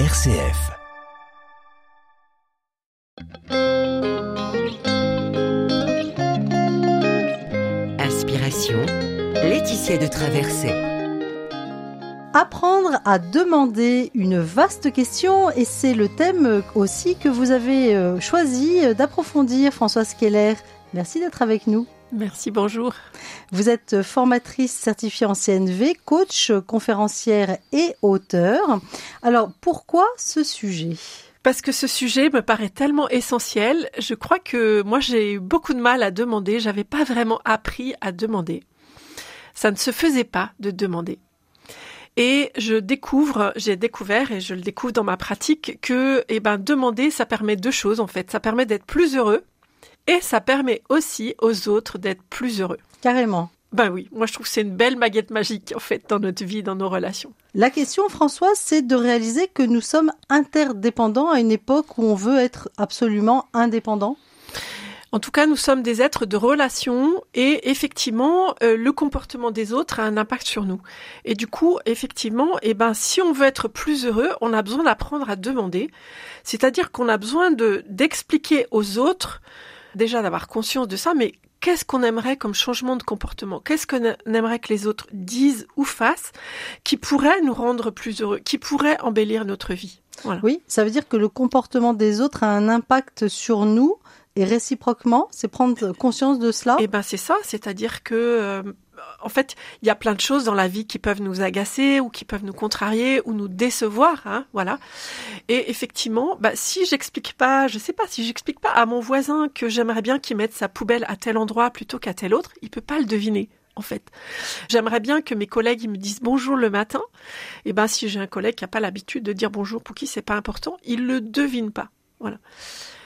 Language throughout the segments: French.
RCF. Inspiration, Laetitia de Traversée. Apprendre à demander une vaste question et c'est le thème aussi que vous avez euh, choisi d'approfondir, Françoise Keller. Merci d'être avec nous. Merci, bonjour. Vous êtes formatrice certifiée en CNV, coach, conférencière et auteur. Alors, pourquoi ce sujet? Parce que ce sujet me paraît tellement essentiel. Je crois que moi j'ai eu beaucoup de mal à demander. J'avais pas vraiment appris à demander. Ça ne se faisait pas de demander. Et je découvre, j'ai découvert et je le découvre dans ma pratique que, eh ben, demander, ça permet deux choses en fait. Ça permet d'être plus heureux et ça permet aussi aux autres d'être plus heureux. Carrément. Ben oui, moi je trouve que c'est une belle baguette magique en fait dans notre vie, dans nos relations. La question, Françoise, c'est de réaliser que nous sommes interdépendants à une époque où on veut être absolument indépendant. En tout cas, nous sommes des êtres de relation et effectivement, euh, le comportement des autres a un impact sur nous. Et du coup, effectivement, eh ben, si on veut être plus heureux, on a besoin d'apprendre à demander. C'est-à-dire qu'on a besoin de d'expliquer aux autres déjà d'avoir conscience de ça, mais qu'est-ce qu'on aimerait comme changement de comportement? Qu'est-ce qu'on aimerait que les autres disent ou fassent qui pourrait nous rendre plus heureux, qui pourrait embellir notre vie? Oui, ça veut dire que le comportement des autres a un impact sur nous et réciproquement, c'est prendre conscience de cela? Eh ben c'est ça, c'est-à-dire que euh, en fait, il y a plein de choses dans la vie qui peuvent nous agacer ou qui peuvent nous contrarier ou nous décevoir, hein, voilà. Et effectivement, bah, si j'explique pas, je sais pas, si j'explique pas à mon voisin que j'aimerais bien qu'il mette sa poubelle à tel endroit plutôt qu'à tel autre, il peut pas le deviner. En fait, j'aimerais bien que mes collègues me disent bonjour le matin. Et eh ben, si j'ai un collègue qui a pas l'habitude de dire bonjour, pour qui c'est pas important, il le devine pas. Voilà.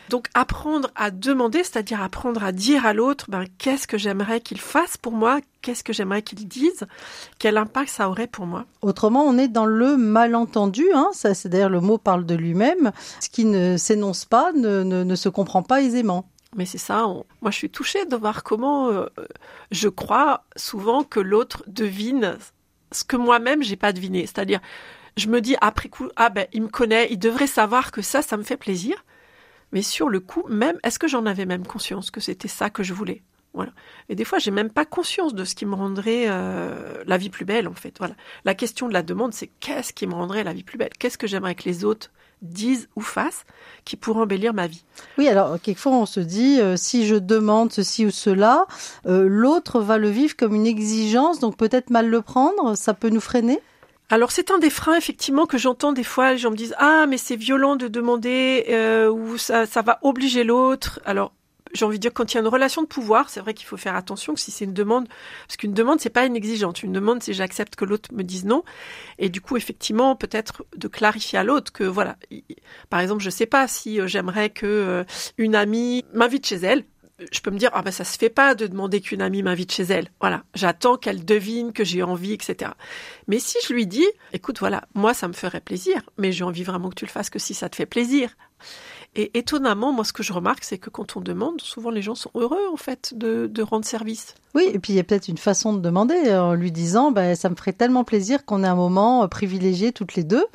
Donc apprendre à demander, c'est-à-dire apprendre à dire à l'autre, ben, qu'est-ce que j'aimerais qu'il fasse pour moi, qu'est-ce que j'aimerais qu'il dise, quel impact ça aurait pour moi. Autrement, on est dans le malentendu, hein, ça, c'est d'ailleurs le mot parle de lui-même, ce qui ne s'énonce pas ne, ne, se comprend pas aisément. Mais c'est ça, moi je suis touchée de voir comment euh, je crois souvent que l'autre devine ce que moi-même j'ai pas deviné. C'est-à-dire, je me dis après coup, ah ben il me connaît, il devrait savoir que ça, ça me fait plaisir. Mais sur le coup, même, est-ce que j'en avais même conscience que c'était ça que je voulais? Voilà. Et des fois, j'ai même pas conscience de ce qui me rendrait euh, la vie plus belle, en fait. Voilà. La question de la demande, c'est qu'est-ce qui me rendrait la vie plus belle? Qu'est-ce que j'aimerais que les autres disent ou fassent qui pourraient embellir ma vie? Oui, alors quelquefois on se dit euh, si je demande ceci ou cela, euh, l'autre va le vivre comme une exigence, donc peut-être mal le prendre, ça peut nous freiner? Alors c'est un des freins effectivement que j'entends des fois, les gens me disent ah mais c'est violent de demander euh, ou ça, ça va obliger l'autre. Alors j'ai envie de dire quand il y a une relation de pouvoir, c'est vrai qu'il faut faire attention que si c'est une demande, parce qu'une demande c'est pas une exigence, une demande c'est j'accepte que l'autre me dise non, et du coup effectivement peut-être de clarifier à l'autre que voilà, par exemple je sais pas si euh, j'aimerais que euh, une amie m'invite chez elle, je peux me dire ah ben ça se fait pas de demander qu'une amie m'invite chez elle. Voilà, j'attends qu'elle devine que j'ai envie, etc. Mais si je lui dis, écoute voilà, moi ça me ferait plaisir, mais j'ai envie vraiment que tu le fasses que si ça te fait plaisir. Et étonnamment, moi ce que je remarque, c'est que quand on demande, souvent les gens sont heureux en fait de, rendre service. Oui, et puis il y a peut-être une façon de demander en lui disant, ben, ça me ferait tellement plaisir qu'on ait un moment euh, privilégié toutes les deux.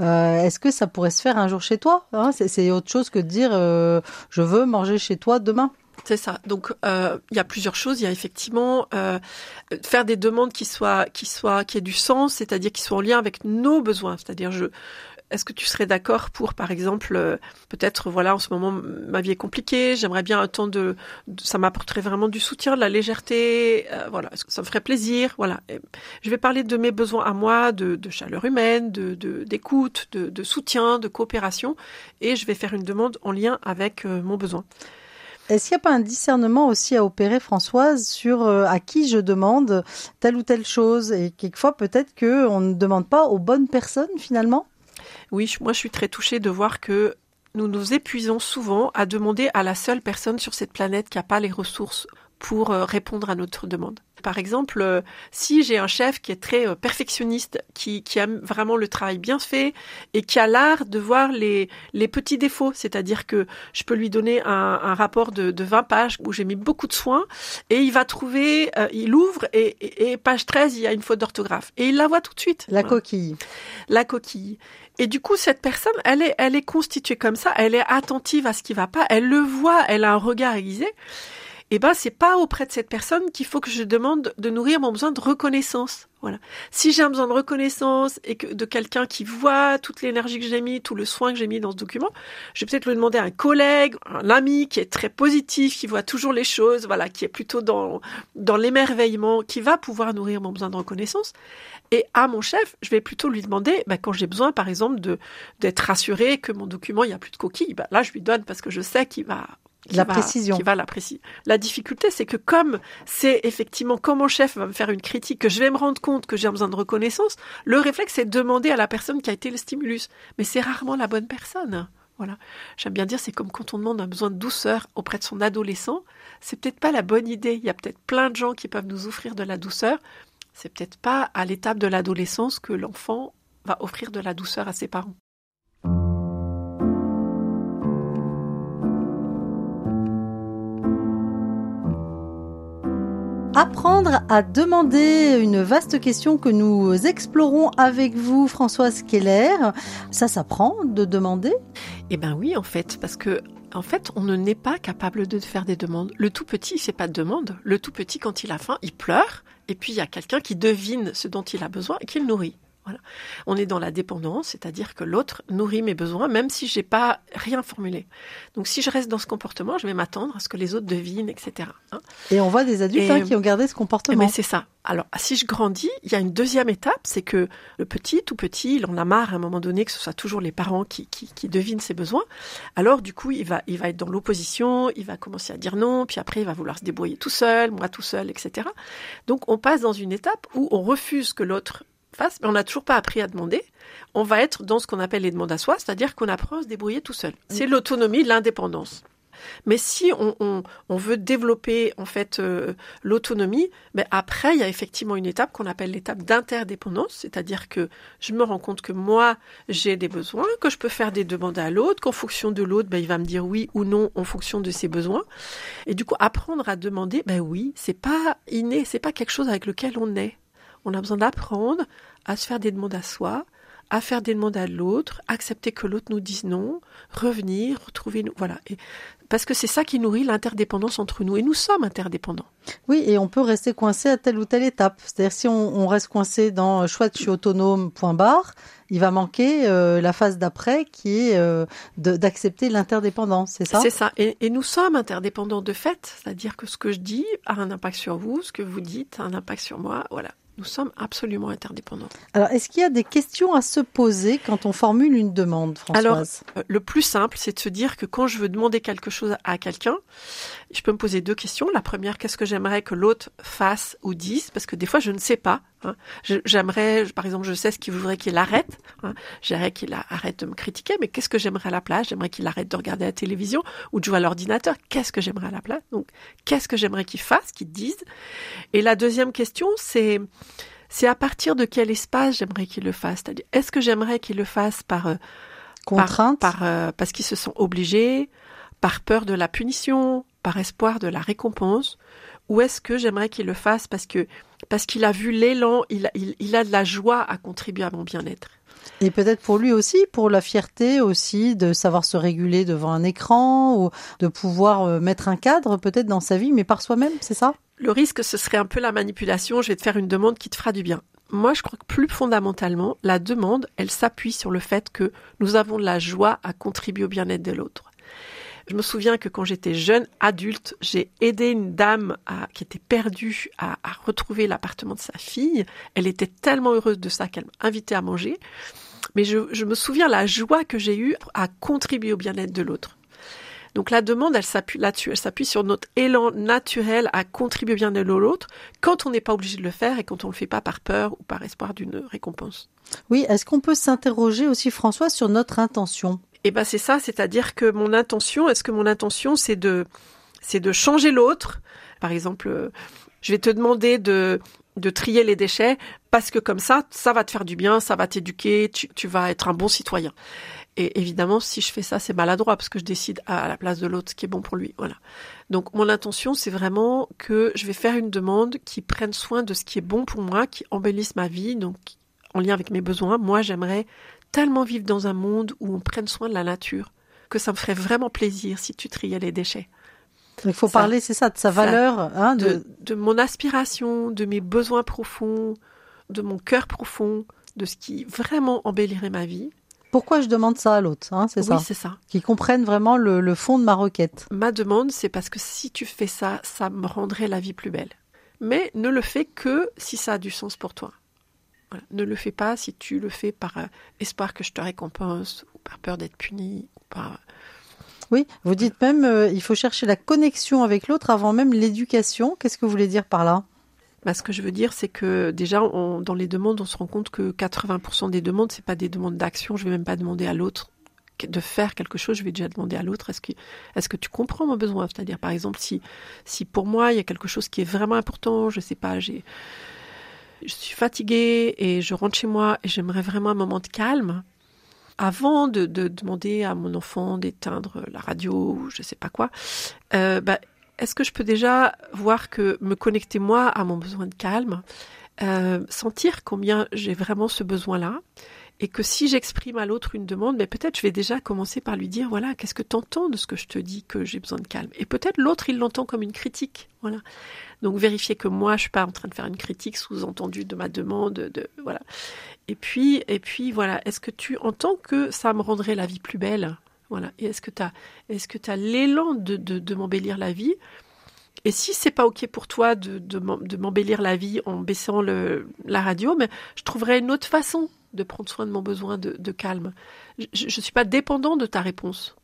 Euh, est-ce que ça pourrait se faire un jour chez toi hein? C'est autre chose que de dire, euh, je veux manger chez toi demain. C'est ça. Donc euh, il y a plusieurs choses. Il y a effectivement euh, faire des demandes qui soient qui soient qui aient du sens, c'est-à-dire qui soient en lien avec nos besoins. C'est-à-dire je est-ce que tu serais d'accord pour, par exemple, euh, peut-être, voilà, en ce moment, ma vie est compliquée, j'aimerais bien un temps de, ça m'apporterait vraiment du soutien, de la légèreté, euh, voilà, ça me ferait plaisir, voilà. je vais parler de mes besoins à moi, de, de chaleur humaine, de, d'écoute, de, de, soutien, de coopération, et je vais faire une demande en lien avec mon besoin. Est-ce qu'il n'y a pas un discernement aussi à opérer, Françoise, sur euh, à qui je demande telle ou telle chose Et quelquefois, peut-être qu'on ne demande pas aux bonnes personnes, finalement? Oui, moi, je suis très touchée de voir que nous nous épuisons souvent à demander à la seule personne sur cette planète qui n'a pas les ressources pour euh, répondre à notre demande. Par exemple, euh, si j'ai un chef qui est très euh, perfectionniste, qui, qui aime vraiment le travail bien fait et qui a l'art de voir les, les petits défauts, c'est-à-dire que je peux lui donner un, un rapport de, de 20 pages où j'ai mis beaucoup de soins et il va trouver, euh, il ouvre et, et, et, page 13, il y a une faute d'orthographe et il la voit tout de suite. La voilà. coquille. La coquille. Et du coup, cette personne, elle est, elle est constituée comme ça, elle est attentive à ce qui va pas, elle le voit, elle a un regard aiguisé eh ben c'est pas auprès de cette personne qu'il faut que je demande de nourrir mon besoin de reconnaissance. Voilà. Si j'ai un besoin de reconnaissance et que de quelqu'un qui voit toute l'énergie que j'ai mis, tout le soin que j'ai mis dans ce document, je vais peut-être le demander à un collègue, un ami qui est très positif, qui voit toujours les choses, voilà, qui est plutôt dans dans l'émerveillement, qui va pouvoir nourrir mon besoin de reconnaissance. Et à mon chef, je vais plutôt lui demander, bah, quand j'ai besoin, par exemple, de d'être rassuré que mon document il y a plus de coquilles, bah, là je lui donne parce que je sais qu'il va la va, précision. Qui va la précision. La difficulté, c'est que comme c'est effectivement quand mon chef va me faire une critique, que je vais me rendre compte que j'ai besoin de reconnaissance, le réflexe c'est de demander à la personne qui a été le stimulus. Mais c'est rarement la bonne personne. Voilà. J'aime bien dire, c'est comme quand on demande un besoin de douceur auprès de son adolescent. C'est peut-être pas la bonne idée. Il y a peut-être plein de gens qui peuvent nous offrir de la douceur. C'est peut-être pas à l'étape de l'adolescence que l'enfant va offrir de la douceur à ses parents. Apprendre à demander une vaste question que nous explorons avec vous, Françoise Keller. Ça s'apprend de demander? Eh ben oui, en fait, parce que en fait, on ne n'est pas capable de faire des demandes. Le tout petit, fait pas de demande. Le tout petit, quand il a faim, il pleure. Et puis, il y a quelqu'un qui devine ce dont il a besoin et qui le nourrit. Voilà. On est dans la dépendance, c'est-à-dire que l'autre nourrit mes besoins, même si j'ai pas rien formulé. Donc, si je reste dans ce comportement, je vais m'attendre à ce que les autres devinent, etc. Hein et on voit des adultes et, hein, qui ont gardé ce comportement. Mais c'est ça. Alors, si je grandis, il y a une deuxième étape, c'est que le petit, tout petit, il en a marre à un moment donné que ce soit toujours les parents qui, qui, qui devinent ses besoins. Alors, du coup, il va, il va être dans l'opposition, il va commencer à dire non, puis après, il va vouloir se débrouiller tout seul, moi tout seul, etc. Donc, on passe dans une étape où on refuse que l'autre mais on n'a toujours pas appris à demander. On va être dans ce qu'on appelle les demandes à soi, c'est-à-dire qu'on apprend à se débrouiller tout seul. C'est l'autonomie, l'indépendance. Mais si on, on, on, veut développer en fait euh, l'autonomie, mais après il y a effectivement une étape qu'on appelle l'étape d'interdépendance, c'est-à-dire que je me rends compte que moi j'ai des besoins, que je peux faire des demandes à l'autre, qu'en fonction de l'autre, ben, il va me dire oui ou non en fonction de ses besoins. Et du coup apprendre à demander, ben oui, c'est pas inné, c'est pas quelque chose avec lequel on est. On a besoin d'apprendre à se faire des demandes à soi, à faire des demandes à l'autre, accepter que l'autre nous dise non, revenir, retrouver nous. Voilà. Et parce que c'est ça qui nourrit l'interdépendance entre nous. Et nous sommes interdépendants. Oui, et on peut rester coincé à telle ou telle étape. C'est-à-dire si on, on, reste coincé dans chouette, je suis autonome, point barre, il va manquer euh, la phase d'après qui est euh, d'accepter l'interdépendance, c'est ça? C'est ça. Et, et, nous sommes interdépendants de fait, c'est-à-dire que ce que je dis a un impact sur vous, ce que vous dites a un impact sur moi. Voilà. Nous sommes absolument interdépendants. Alors, est-ce qu'il y a des questions à se poser quand on formule une demande, Françoise Alors, euh, le plus simple, c'est de se dire que quand je veux demander quelque chose à quelqu'un, je peux me poser deux questions. La première, qu'est-ce que j'aimerais que l'autre fasse ou dise? Parce que des fois, je ne sais pas. Hein. J'aimerais, par exemple, je sais ce qu'il voudrait qu'il arrête. Hein. J'aimerais qu'il arrête de me critiquer, mais qu'est-ce que j'aimerais à la place? J'aimerais qu'il arrête de regarder la télévision ou de jouer à l'ordinateur. Qu'est-ce que j'aimerais à la place? Donc, qu'est-ce que j'aimerais qu'il fasse, qu'il dise? Et la deuxième question, c'est c'est à partir de quel espace j'aimerais qu'il le fasse? C'est-à-dire, est-ce que j'aimerais qu'il le fasse par contrainte, par, par euh, parce qu'ils se sont obligés, par peur de la punition, par espoir de la récompense, ou est-ce que j'aimerais qu'il le fasse parce que parce qu'il a vu l'élan, il, il, il a de la joie à contribuer à mon bien-être. Et peut-être pour lui aussi, pour la fierté aussi de savoir se réguler devant un écran ou de pouvoir mettre un cadre peut-être dans sa vie, mais par soi-même, c'est ça? Le risque, ce serait un peu la manipulation. Je vais te faire une demande qui te fera du bien. Moi, je crois que plus fondamentalement, la demande, elle s'appuie sur le fait que nous avons de la joie à contribuer au bien-être de l'autre. Je me souviens que quand j'étais jeune adulte, j'ai aidé une dame qui était perdue à, retrouver l'appartement de sa fille. Elle était tellement heureuse de ça qu'elle m'a invité à manger. Mais je, je me souviens la joie que j'ai eue à contribuer au bien-être de l'autre. Donc la demande, elle s'appuie là-dessus, elle s'appuie sur notre élan naturel à contribuer au bien-être de l'autre quand on n'est pas obligé de le faire et quand on ne le fait pas par peur ou par espoir d'une récompense. Oui, est-ce qu'on peut s'interroger aussi, François, sur notre intention? Eh ben c'est ça, c'est-à-dire que mon intention, est-ce que mon intention c'est de c'est de changer l'autre, Par exemple, euh, je vais te demander de, de trier les déchets parce que comme ça, ça va te faire du bien, ça va t'éduquer, tu, tu vas être un bon citoyen. Et évidemment, si je fais ça, c'est maladroit parce que je décide à la place de l'autre ce qui est bon pour lui. Voilà. Donc mon intention, c'est vraiment que je vais faire une demande qui prenne soin de ce qui est bon pour moi, qui embellisse ma vie, donc en lien avec mes besoins. Moi, j'aimerais tellement vivre dans un monde où on prenne soin de la nature que ça me ferait vraiment plaisir si tu triais les déchets. Il faut parler, c'est ça, de sa valeur, hein, de... de mon aspiration, de mes besoins profonds, de mon cœur profond, de ce qui vraiment embellirait ma vie. Pourquoi je demande ça à l'autre hein, C'est oui, ça. c'est ça. Qu'ils comprennent vraiment le, le, fond de ma requête. Ma demande, c'est parce que si tu fais ça, ça me rendrait la vie plus belle. Mais ne le fais que si ça a du sens pour toi. Voilà. Ne le fais pas si tu le fais par euh, espoir que je te récompense, ou par peur d'être puni, ou par... Oui, vous dites même euh, il faut chercher la connexion avec l'autre avant même l'éducation. Qu'est-ce que vous voulez dire par là? Bah, ce que je veux dire, c'est que déjà, on, dans les demandes, on se rend compte que 80% des demandes, c'est pas des demandes d'action. Je vais même pas demander à l'autre de faire quelque chose. Je vais déjà demander à l'autre est-ce que, est-ce que tu comprends mon besoin? C'est-à-dire, par exemple, si, si pour moi il y a quelque chose qui est vraiment important, je sais pas, j'ai, je suis fatiguée et je rentre chez moi et j'aimerais vraiment un moment de calme. Avant de, de demander à mon enfant d'éteindre la radio ou je sais pas quoi, euh, bah, est-ce que je peux déjà voir que me connecter moi à mon besoin de calme, euh, sentir combien j'ai vraiment ce besoin-là, et que si j'exprime à l'autre une demande, mais peut-être je vais déjà commencer par lui dire voilà qu'est-ce que tu entends de ce que je te dis que j'ai besoin de calme? Et peut-être l'autre il l'entend comme une critique, voilà. Donc vérifier que moi je suis pas en train de faire une critique sous-entendue de ma demande, de voilà. Et puis et puis voilà, est-ce que tu entends que ça me rendrait la vie plus belle? Voilà. Et est-ce que tu as, est-ce que tu l'élan de, de, de m'embellir la vie? Et si c'est pas ok pour toi de, de, m'embellir la vie en baissant le, la radio, mais je trouverai une autre façon de prendre soin de mon besoin de, calme. Je ne suis pas dépendant de ta réponse.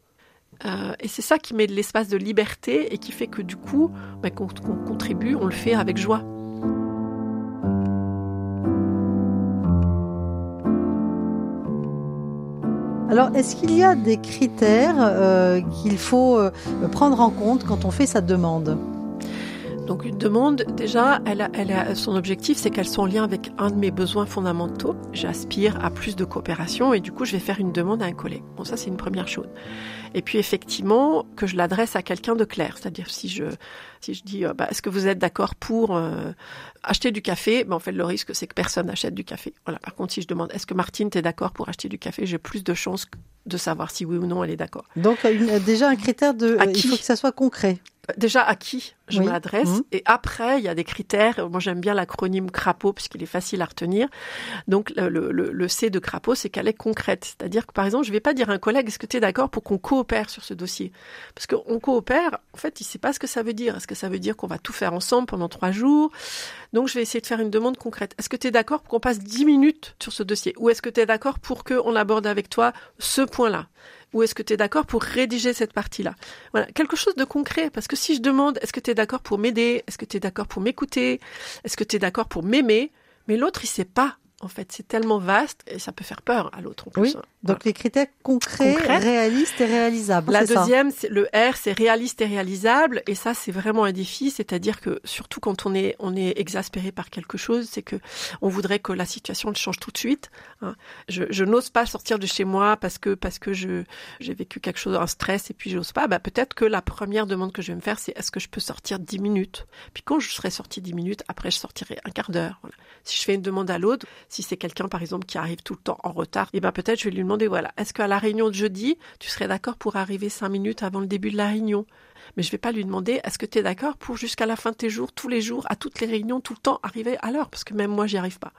Euh, et c'est ça qui met de l'espace de liberté et qui fait que du coup, bah, qu'on contribue, on le fait avec joie. Alors, est-ce qu'il y a des critères euh, qu'il faut euh, prendre en compte quand on fait sa demande? Donc une demande, déjà, elle a, son objectif, c'est qu'elle soit en lien avec un de mes besoins fondamentaux. J'aspire à plus de coopération et du coup, je vais faire une demande à un collègue. Bon, ça, c'est une première chose. Et puis, effectivement, que je l'adresse à quelqu'un de clair. C'est-à-dire, si je, si je dis, euh, bah, est-ce que vous êtes d'accord pour euh, acheter du café? Ben, En fait, le risque, c'est que personne n'achète du café. Voilà. Par contre, si je demande, est-ce que Martine, tu es d'accord pour acheter du café? J'ai plus de chances de savoir si oui ou non elle est d'accord. Donc, déjà, un critère de... il faut que ça soit concret déjà à qui je m'adresse? Mmh. et après il y a des critères. Moi j'aime bien l'acronyme CRAPO puisqu'il est facile à retenir. Donc le, le, le C de CRAPO c'est qu'elle est concrète, c'est-à-dire que par exemple je vais pas dire à un collègue est-ce que tu es d'accord pour qu'on coopère sur ce dossier? Parce qu'on coopère en fait il sait pas ce que ça veut dire. Que ça veut dire qu'on va tout faire ensemble pendant trois jours? Donc je vais essayer de faire une demande concrète. Est-ce que tu es d'accord pour qu'on passe dix minutes sur ce dossier? Ou est-ce que tu es d'accord pour qu'on aborde avec toi ce point-là? Ou est-ce que tu es d'accord pour rédiger cette partie-là? Voilà, quelque chose de concret. Parce que si je demande, est-ce que tu es d'accord pour m'aider? Est-ce que tu es d'accord pour m'écouter? Est-ce que tu es d'accord pour m'aimer? Mais l'autre, il sait pas. En fait, c'est tellement vaste et ça peut faire peur à l'autre. Oui. Donc les critères concrets, réalistes et réalisables. La deuxième, c'est le R, c'est réaliste et réalisable. Et ça, c'est vraiment un défi. C'est-à-dire que surtout quand on est on est exaspéré par quelque chose, c'est que on voudrait que la situation change tout de suite. Hein. Je, je n'ose pas sortir de chez moi parce que parce que je j'ai vécu quelque chose, un stress et puis j'ose pas. Bah peut-être que la première demande que je vais me faire, c'est est-ce que je peux sortir dix minutes? Puis quand je serai sorti dix minutes, après je sortirai un quart d'heure. Voilà. Si je fais une demande à l'autre, si c'est quelqu'un par exemple qui arrive tout le temps en retard, et eh ben peut-être je vais lui demander voilà, est-ce qu'à la réunion de jeudi, tu serais d'accord pour arriver cinq minutes avant le début de la réunion? Mais je vais pas lui demander est-ce que tu es d'accord pour jusqu'à la fin de tes jours, tous les jours, à toutes les réunions, tout le temps arriver à l'heure? Parce que même moi j'y arrive pas.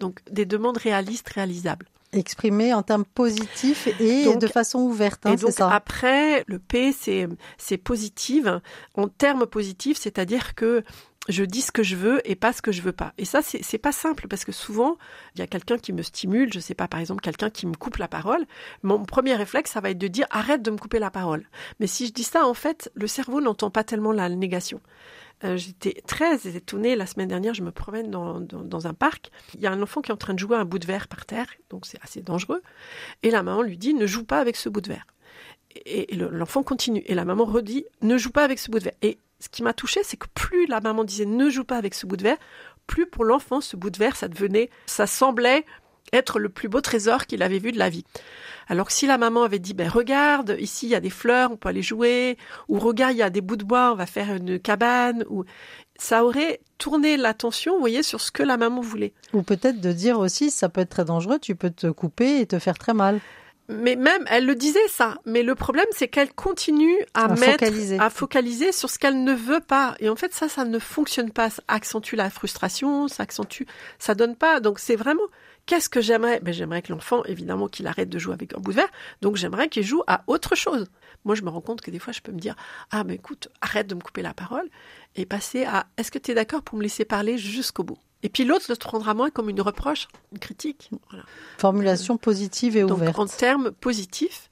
Donc des demandes réalistes, réalisables. Exprimées en termes positifs et de façon ouverte. Hein, et donc ça? après, le P, c'est positive en termes positifs, c'est-à-dire que je dis ce que je veux et pas ce que je veux pas. Et ça, c'est pas simple parce que souvent, il y a quelqu'un qui me stimule, je sais pas, par exemple, quelqu'un qui me coupe la parole. Mon premier réflexe, ça va être de dire arrête de me couper la parole. Mais si je dis ça, en fait, le cerveau n'entend pas tellement la négation. Euh, J'étais très étonnée la semaine dernière, je me promène dans, dans, un parc, il y a un enfant qui est en train de jouer un bout de verre par terre, donc c'est assez dangereux, et la maman lui dit ne joue pas avec ce bout de verre. Et, et l'enfant continue, et la maman redit ne joue pas avec ce bout de verre. Et ce qui m'a touchée, c'est que plus la maman disait ne joue pas avec ce bout de verre, plus pour l'enfant, ce bout de verre, ça devenait, ça semblait être le plus beau trésor qu'il avait vu de la vie. Alors que si la maman avait dit, ben regarde, ici il y a des fleurs, on peut aller jouer, ou regarde, il y a des bouts de bois, on va faire une cabane, ou ça aurait tourné l'attention, vous voyez, sur ce que la maman voulait. Ou peut-être de dire aussi, ça peut être très dangereux, tu peux te couper et te faire très mal. Mais même, elle le disait ça. Mais le problème, c'est qu'elle continue à, mettre, à focaliser sur ce qu'elle ne veut pas. Et en fait, ça, ça ne fonctionne pas. Ça accentue la frustration, ça accentue, ça donne pas. Donc, c'est vraiment, qu'est-ce que j'aimerais? Ben, j'aimerais que l'enfant, évidemment, qu'il arrête de jouer avec un bout de verre. Donc, j'aimerais qu'il joue à autre chose. Moi, je me rends compte que des fois, je peux me dire, ah, mais écoute, arrête de me couper la parole et passer à, est-ce que tu es d'accord pour me laisser parler jusqu'au bout? Et puis l'autre le prendra moins comme une reproche, une critique. Formulation positive et donc, ouverte. En termes positifs.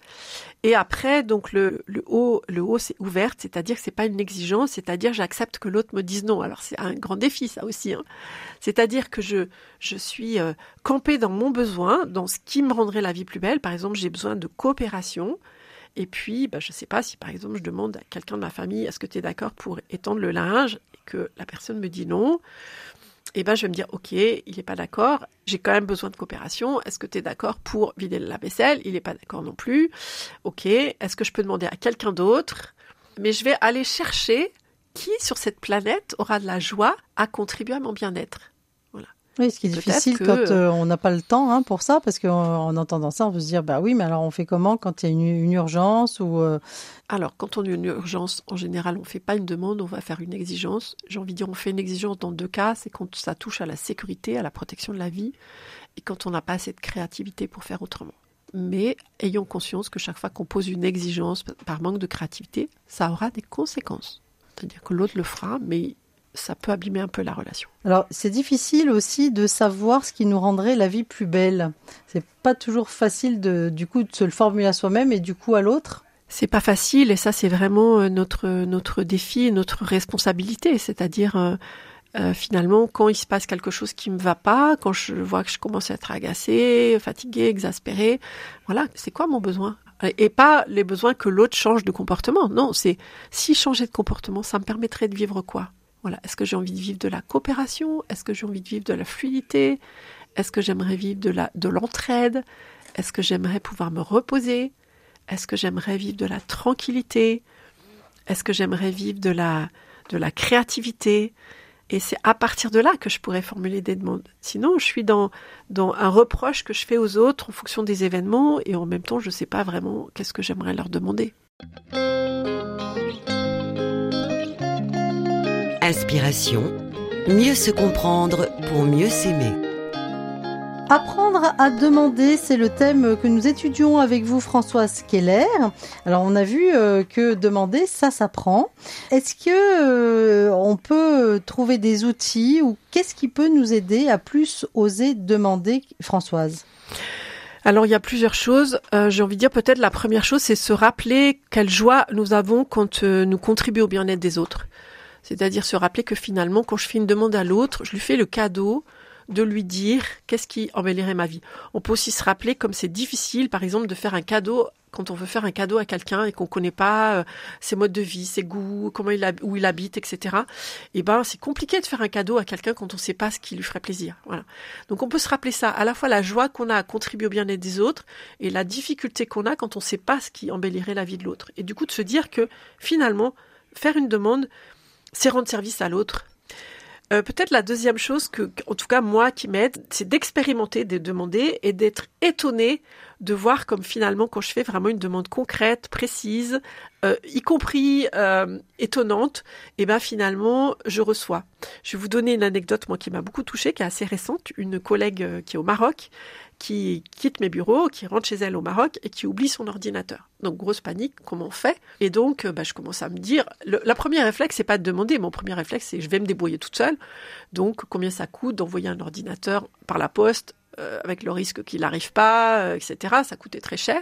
Et après, donc le, le haut, le haut c'est ouverte, c'est-à-dire que c'est pas une exigence, c'est-à-dire j'accepte que l'autre me dise non. Alors c'est un grand défi ça aussi. Hein. C'est-à-dire que je je suis euh, campée dans mon besoin, dans ce qui me rendrait la vie plus belle. Par exemple, j'ai besoin de coopération. Et puis, bah, je ne sais pas si par exemple je demande à quelqu'un de ma famille, est-ce que tu es d'accord pour étendre le linge et que la personne me dit non? Eh ben, je vais me dire, OK, il n'est pas d'accord, j'ai quand même besoin de coopération, est-ce que tu es d'accord pour vider la vaisselle? Il n'est pas d'accord non plus. OK, est-ce que je peux demander à quelqu'un d'autre? Mais je vais aller chercher qui sur cette planète aura de la joie à contribuer à mon bien-être. Oui, ce qui est difficile quand euh, on n'a pas le temps hein, pour ça, parce qu'en entendant ça, on peut se dire, bah oui, mais alors on fait comment quand il y a une, urgence ou euh, Alors, quand on a une urgence, en général, on ne fait pas une demande, on va faire une exigence. J'ai envie de dire, on fait une exigence dans deux cas, c'est quand ça touche à la sécurité, à la protection de la vie, et quand on n'a pas assez de créativité pour faire autrement. Mais ayons conscience que chaque fois qu'on pose une exigence par manque de créativité, ça aura des conséquences. C'est-à-dire que l'autre le fera, mais ça peut abîmer un peu la relation. Alors, c'est difficile aussi de savoir ce qui nous rendrait la vie plus belle. C'est pas toujours facile de, du coup, de se le formuler à soi-même et du coup à l'autre. C'est pas facile et ça, c'est vraiment euh, notre, notre défi, notre responsabilité. C'est-à-dire, euh, euh, finalement, quand il se passe quelque chose qui me va pas, quand je vois que je commence à être agacée, fatiguée, exaspérée, voilà, c'est quoi mon besoin? Et pas les besoins que l'autre change de comportement. Non, c'est si changer de comportement, ça me permettrait de vivre quoi? Voilà. Est-ce que j'ai envie de vivre de la coopération? Est-ce que j'ai envie de vivre de la fluidité? Est-ce que j'aimerais vivre de la de l'entraide? Est-ce que j'aimerais pouvoir me reposer? Est-ce que j'aimerais vivre de la tranquillité? Est-ce que j'aimerais vivre de la de la créativité? Et c'est à partir de là que je pourrais formuler des demandes. Sinon, je suis dans, dans un reproche que je fais aux autres en fonction des événements et en même temps, je ne sais pas vraiment qu'est-ce que j'aimerais leur demander. Inspiration, mieux se comprendre pour mieux s'aimer. Apprendre à demander, c'est le thème que nous étudions avec vous, Françoise Keller. Alors, on a vu euh, que demander, ça s'apprend. Est-ce que euh, on peut trouver des outils ou qu'est-ce qui peut nous aider à plus oser demander, Françoise? Alors il y a plusieurs choses. Euh, j'ai envie de dire peut-être la première chose, c'est se rappeler quelle joie nous avons quand nous contribuons au bien-être des autres. C'est-à-dire se rappeler que finalement, quand je fais une demande à l'autre, je lui fais le cadeau de lui dire qu'est-ce qui embellirait ma vie. On peut aussi se rappeler comme c'est difficile, par exemple, de faire un cadeau quand on veut faire un cadeau à quelqu'un et qu'on connaît pas euh, ses modes de vie, ses goûts, comment il où il habite, etc. Eh ben, c'est compliqué de faire un cadeau à quelqu'un quand on ne sait pas ce qui lui ferait plaisir. Voilà. Donc, on peut se rappeler ça, à la fois la joie qu'on a à contribuer au bien-être des autres et la difficulté qu'on a quand on ne sait pas ce qui embellirait la vie de l'autre. Et du coup, de se dire que finalement, faire une demande, c'est rendre service à l'autre. Euh, peut-être la deuxième chose que, en tout cas moi qui m'aide, c'est d'expérimenter, de demander et d'être étonné de voir comme finalement quand je fais vraiment une demande concrète, précise, euh, y compris euh, étonnante, et eh ben finalement je reçois. Je vais vous donner une anecdote moi qui m'a beaucoup touchée, qui est assez récente. Une collègue qui est au Maroc qui quitte mes bureaux, qui rentre chez elle au Maroc et qui oublie son ordinateur. Donc grosse panique, comment on fait? Et donc euh, bah, je commence à me dire, le, la première réflexe c'est pas de demander, mon premier réflexe c'est je vais me débrouiller toute seule. Donc combien ça coûte d'envoyer un ordinateur par la poste euh, avec le risque qu'il n'arrive pas, euh, etc. Ça coûtait très cher.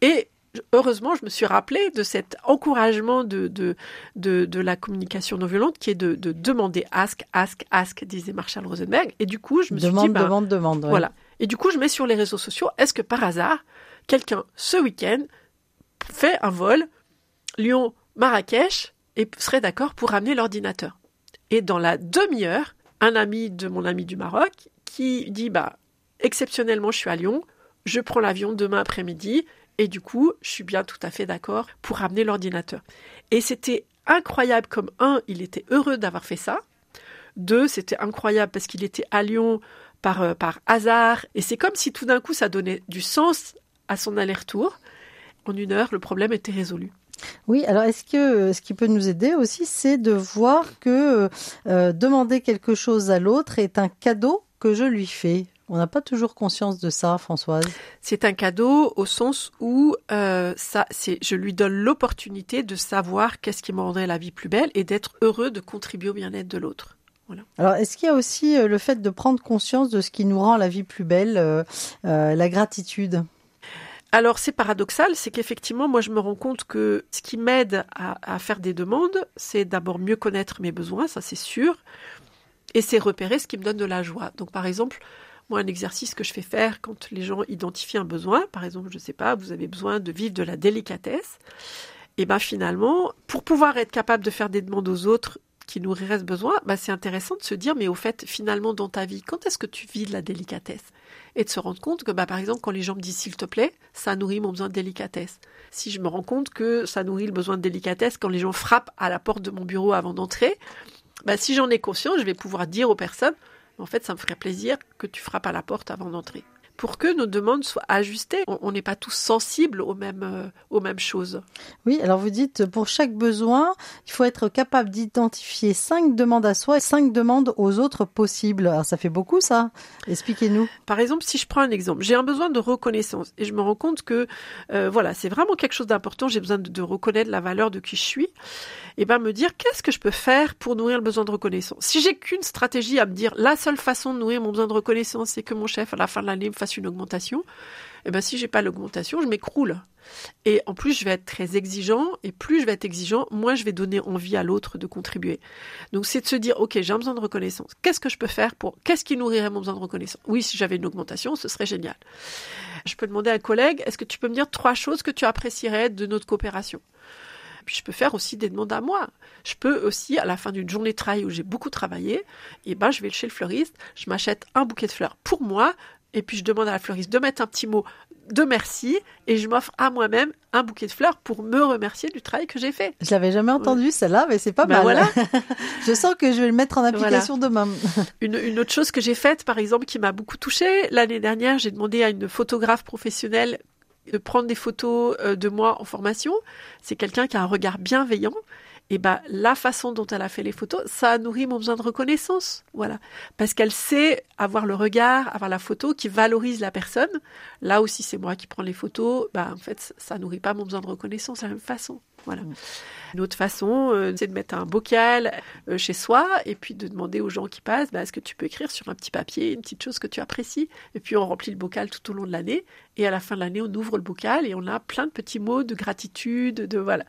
Et heureusement, je me suis rappelé de cet encouragement de, de, de, de la communication non violente qui est de, de, demander ask, ask, ask, disait Marshall Rosenberg. Et du coup, je me demande, suis dit, bah, demande, demande. Voilà. Et du coup, je mets sur les réseaux sociaux, est-ce que par hasard, quelqu'un, ce week-end, fait un vol Lyon-Marrakech et serait d'accord pour ramener l'ordinateur? Et dans la demi-heure, un ami de mon ami du Maroc qui dit bah exceptionnellement je suis à Lyon, je prends l'avion demain après-midi et du coup je suis bien tout à fait d'accord pour ramener l'ordinateur. Et c'était incroyable comme un, il était heureux d'avoir fait ça. Deux, c'était incroyable parce qu'il était à Lyon par, euh, par hasard. Et c'est comme si tout d'un coup ça donnait du sens à son aller-retour. En une heure, le problème était résolu. Oui, alors est-ce que euh, ce qui peut nous aider aussi, c'est de voir que euh, demander quelque chose à l'autre est un cadeau que je lui fais. On n'a pas toujours conscience de ça, Françoise. C'est un cadeau au sens où euh, ça, c'est, je lui donne l'opportunité de savoir qu'est-ce qui me rendrait la vie plus belle et d'être heureux de contribuer au bien-être de l'autre. Voilà. Alors, est-ce qu'il y a aussi le fait de prendre conscience de ce qui nous rend la vie plus belle, euh, la gratitude? Alors c'est paradoxal, c'est qu'effectivement moi je me rends compte que ce qui m'aide à, à, faire des demandes, c'est d'abord mieux connaître mes besoins, ça c'est sûr, et c'est repérer ce qui me donne de la joie. Donc par exemple, moi un exercice que je fais faire quand les gens identifient un besoin, par exemple je ne sais pas, vous avez besoin de vivre de la délicatesse, et ben finalement pour pouvoir être capable de faire des demandes aux autres qui nourriraient ce besoin, bah c'est intéressant de se dire, mais au fait, finalement, dans ta vie, quand est-ce que tu vis de la délicatesse? Et de se rendre compte que, bah, par exemple, quand les gens me disent s'il te plaît, ça nourrit mon besoin de délicatesse. Si je me rends compte que ça nourrit le besoin de délicatesse quand les gens frappent à la porte de mon bureau avant d'entrer, bah, si j'en ai conscience, je vais pouvoir dire aux personnes, en fait, ça me ferait plaisir que tu frappes à la porte avant d'entrer pour que nos demandes soient ajustées. On n'est pas tous sensibles aux mêmes, euh, aux mêmes choses. Oui, alors vous dites, pour chaque besoin, il faut être capable d'identifier cinq demandes à soi et cinq demandes aux autres possibles. Alors ça fait beaucoup ça Expliquez-nous. Par exemple, si je prends un exemple, j'ai un besoin de reconnaissance et je me rends compte que euh, voilà, c'est vraiment quelque chose d'important, j'ai besoin de, de, reconnaître la valeur de qui je suis et ben me dire qu'est-ce que je peux faire pour nourrir le besoin de reconnaissance? Si j'ai qu'une stratégie à me dire la seule façon de nourrir mon besoin de reconnaissance, c'est que mon chef à la fin de l'année me fasse une augmentation, et eh ben si j'ai pas l'augmentation, je m'écroule. Et en plus, je vais être très exigeant, et plus je vais être exigeant, moins je vais donner envie à l'autre de contribuer. Donc c'est de se dire, ok, j'ai un besoin de reconnaissance. Qu'est-ce que je peux faire pour, qu'est-ce qui nourrirait mon besoin de reconnaissance? Oui, si j'avais une augmentation, ce serait génial. Je peux demander à un collègue, est-ce que tu peux me dire trois choses que tu apprécierais de notre coopération? Puis je peux faire aussi des demandes à moi. Je peux aussi, à la fin d'une journée de travail où j'ai beaucoup travaillé, et eh ben, je vais chez le fleuriste, je m'achète un bouquet de fleurs pour moi, et puis je demande à la fleuriste de mettre un petit mot de merci et je m'offre à moi-même un bouquet de fleurs pour me remercier du travail que j'ai fait. Je l'avais jamais entendu ouais. celle-là, mais c'est pas ben mal. Voilà. je sens que je vais le mettre en application voilà. demain. une, une, autre chose que j'ai faite, par exemple, qui m'a beaucoup touchée, l'année dernière, j'ai demandé à une photographe professionnelle de prendre des photos euh, de moi en formation. C'est quelqu'un qui a un regard bienveillant et ben la façon dont elle a fait les photos, ça a nourri mon besoin de reconnaissance, voilà, parce qu'elle sait avoir le regard, avoir la photo qui valorise la personne. Là aussi, c'est moi qui prends les photos, ben en fait, ça nourrit pas mon besoin de reconnaissance de la même façon, voilà. Une autre façon, euh, c'est de mettre un bocal euh, chez soi et puis de demander aux gens qui passent, bah, est-ce que tu peux écrire sur un petit papier une petite chose que tu apprécies? Et puis on remplit le bocal tout au long de l'année et à la fin de l'année, on ouvre le bocal et on a plein de petits mots de gratitude, de voilà.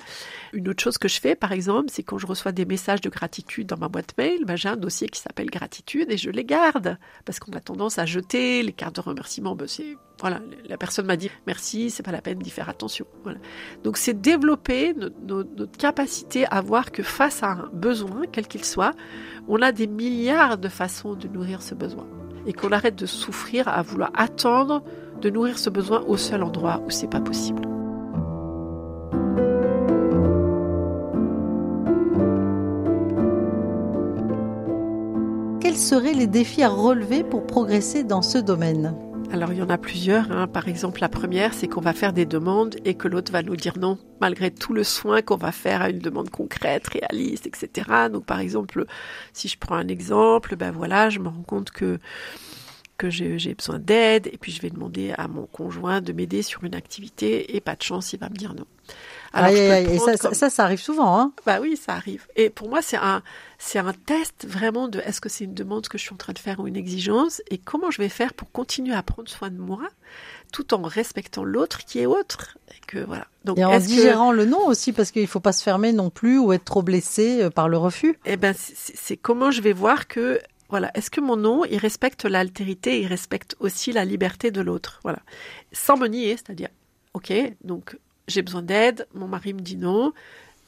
Une autre chose que je fais, par exemple, c'est quand je reçois des messages de gratitude dans ma boîte mail, bah, j'ai un dossier qui s'appelle gratitude et je les garde parce qu'on a tendance à jeter les cartes de remerciement. Bah, c'est voilà, la personne m'a dit merci, c'est pas la peine d'y faire attention. Donc c'est développer notre, notre, notre capacité à voir que face à un besoin, quel qu'il soit, on a des milliards de façons de nourrir ce besoin. Et qu'on arrête de souffrir à vouloir attendre de nourrir ce besoin au seul endroit où c'est pas possible. Quels seraient les défis à relever pour progresser dans ce domaine? Alors il y en a plusieurs. Hein. Par exemple, la première, c'est qu'on va faire des demandes et que l'autre va nous dire non, malgré tout le soin qu'on va faire à une demande concrète, réaliste, etc. Donc par exemple, si je prends un exemple, ben voilà, je me rends compte que que j'ai besoin d'aide et puis je vais demander à mon conjoint de m'aider sur une activité et pas de chance, il va me dire non. Alors, aïe, aïe, et ça, comme... ça, ça, arrive souvent. Hein bah oui, ça arrive. Et pour moi, c'est un, c'est un test vraiment de est-ce que c'est une demande que je suis en train de faire ou une exigence? Et comment je vais faire pour continuer à prendre soin de moi tout en respectant l'autre qui est autre? Et, que, voilà. Donc, et en digérant que... le non aussi parce qu'il ne faut pas se fermer non plus ou être trop blessé euh, par le refus. Eh ben, c'est comment je vais voir que voilà. Est-ce que mon nom, il respecte l'altérité, il respecte aussi la liberté de l'autre? Voilà. Sans me nier, c'est-à-dire, ok, donc j'ai besoin d'aide, mon mari me dit non,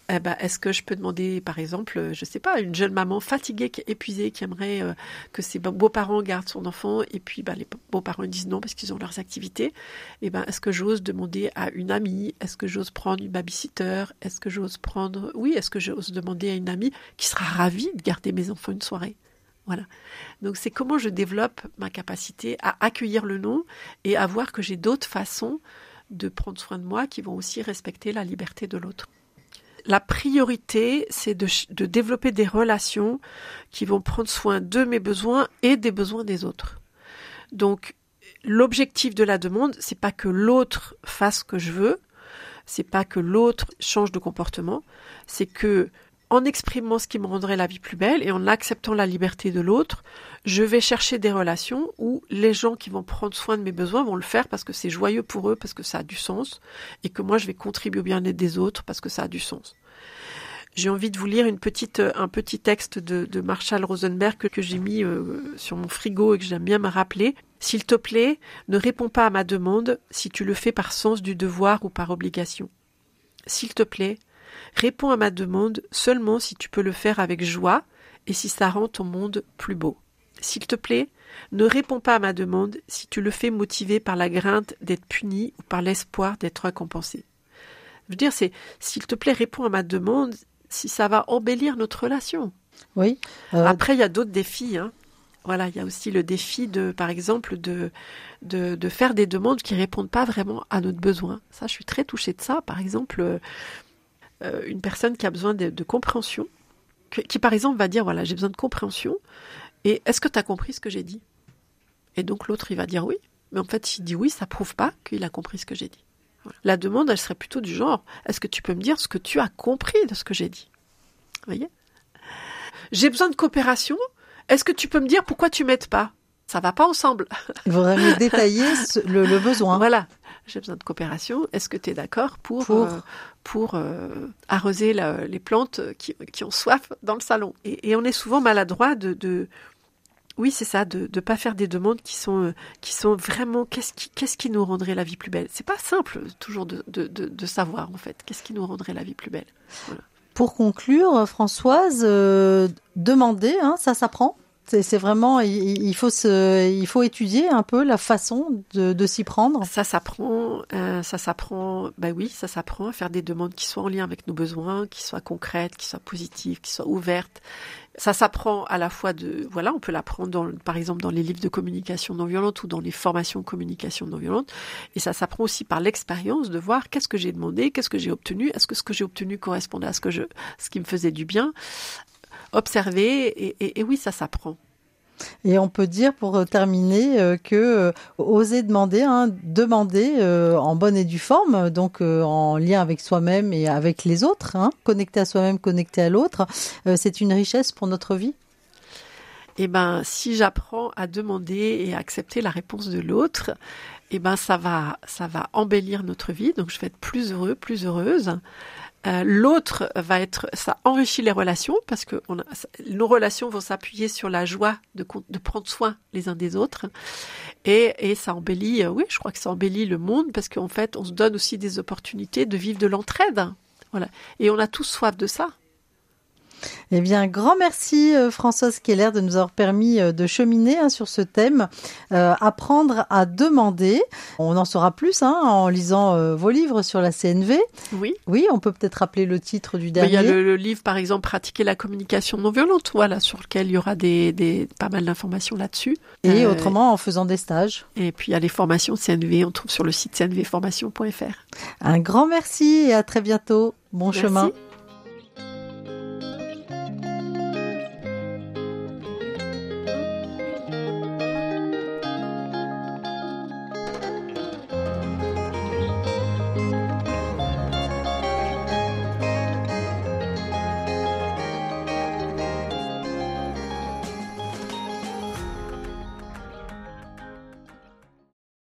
eh ben, est-ce que je peux demander, par exemple, euh, je sais pas, une jeune maman fatiguée, épuisée, qui aimerait euh, que ses beaux-parents gardent son enfant, et puis ben, les beaux-parents disent non parce qu'ils ont leurs activités. Eh ben, est-ce que j'ose demander à une amie? Est-ce que j'ose prendre une babysitter? Est-ce que j'ose prendre, oui, est-ce que j'ose demander à une amie qui sera ravie de garder mes enfants une soirée? Voilà. Donc c'est comment je développe ma capacité à accueillir le non et à voir que j'ai d'autres façons de prendre soin de moi qui vont aussi respecter la liberté de l'autre la priorité, c'est de, développer des relations qui vont prendre soin de mes besoins et des besoins des autres. Donc, l'objectif de la demande, c'est pas que l'autre fasse ce que je veux, c'est pas que l'autre change de comportement, c'est que en exprimant ce qui me rendrait la vie plus belle et en acceptant la liberté de l'autre, je vais chercher des relations où les gens qui vont prendre soin de mes besoins vont le faire parce que c'est joyeux pour eux, parce que ça a du sens, et que moi je vais contribuer au bien-être des autres parce que ça a du sens. J'ai envie de vous lire une petite, un petit texte de, Marshall Rosenberg que, j'ai mis euh, sur mon frigo et que j'aime bien me rappeler. S'il te plaît, ne réponds pas à ma demande si tu le fais par sens du devoir ou par obligation. S'il te plaît, Réponds à ma demande seulement si tu peux le faire avec joie et si ça rend ton monde plus beau. S'il te plaît, ne réponds pas à ma demande si tu le fais motivé par la crainte d'être puni ou par l'espoir d'être récompensé. Je veux dire, c'est s'il te plaît, réponds à ma demande si ça va embellir notre relation. Oui. Euh, Après, il y a d'autres défis. Hein. Voilà, il y a aussi le défi de, par exemple, de, de, de faire des demandes qui répondent pas vraiment à notre besoin. Ça, je suis très touchée de ça. Par exemple, euh, une personne qui a besoin de, compréhension, qui, par exemple va dire voilà j'ai besoin de compréhension et est-ce que tu as compris ce que j'ai dit? Et donc l'autre il va dire oui, mais en fait s'il dit oui ça prouve pas qu'il a compris ce que j'ai dit. La demande elle serait plutôt du genre est-ce que tu peux me dire ce que tu as compris de ce que j'ai dit? Vous voyez? J'ai besoin de coopération. Est-ce que tu peux me dire pourquoi tu m'aides pas? Ça va pas ensemble. Mieux détailler le, besoin. Voilà j'ai besoin de coopération. Est-ce que tu es d'accord pour, pour, euh, pour euh, arroser les plantes qui, qui, ont soif dans le salon? Et, on est souvent maladroit de, de oui, c'est ça, de ne pas faire des demandes qui sont, euh, qui sont vraiment qu'est-ce qui, qu'est-ce qui nous rendrait la vie plus belle? C'est pas simple toujours de, de, de, savoir en fait qu'est-ce qui nous rendrait la vie plus belle? Pour conclure, Françoise, demander, hein, ça s'apprend c'est vraiment, il, faut il faut étudier un peu la façon de, s'y prendre. Ça s'apprend, euh, ça s'apprend. Ben oui, ça s'apprend à faire des demandes qui soient en lien avec nos besoins, qui soient concrètes, qui soient positives, qui soient ouvertes. Ça s'apprend à la fois de, voilà, on peut l'apprendre par exemple dans les livres de communication non violente ou dans les formations communication non violente. Et ça s'apprend aussi par l'expérience de voir qu'est-ce que j'ai demandé, qu'est-ce que j'ai obtenu, est-ce que ce que j'ai obtenu correspondait à ce que je, ce qui me faisait du bien observer et, oui, ça s'apprend. Et on peut dire pour euh, terminer euh, que euh, oser demander, hein, demander en bonne et due forme, donc en lien avec soi-même et avec les autres, hein, connecté à soi-même, connecté à l'autre, c'est une richesse pour notre vie. Eh ben, si j'apprends à demander et à accepter la réponse de l'autre, eh ben, ça va, ça va embellir notre vie. Donc, je vais être plus heureux, plus heureuse. Euh, l'autre va être, ça enrichit les relations parce que nos relations vont s'appuyer sur la joie de, prendre soin les uns des autres et, et ça embellit, euh, oui, je crois que ça embellit le monde parce qu'en fait, on se donne aussi des opportunités de vivre de l'entraide. Voilà. Et on a tous soif de ça. Eh bien, grand merci euh, Françoise Keller de nous avoir permis euh, de cheminer hein, sur ce thème, euh, apprendre à demander. On en saura plus hein, en lisant vos livres sur la CNV. Oui. Oui, on peut peut-être rappeler le titre du dernier. Il y a le, livre, par exemple, Pratiquer la communication non violente, voilà, sur lequel il y aura des, des pas mal d'informations là-dessus. Et autrement, en faisant des stages. Et puis, il y a les formations CNV, on trouve sur le site cnvformation.fr. Un grand merci et à très bientôt. Bon chemin.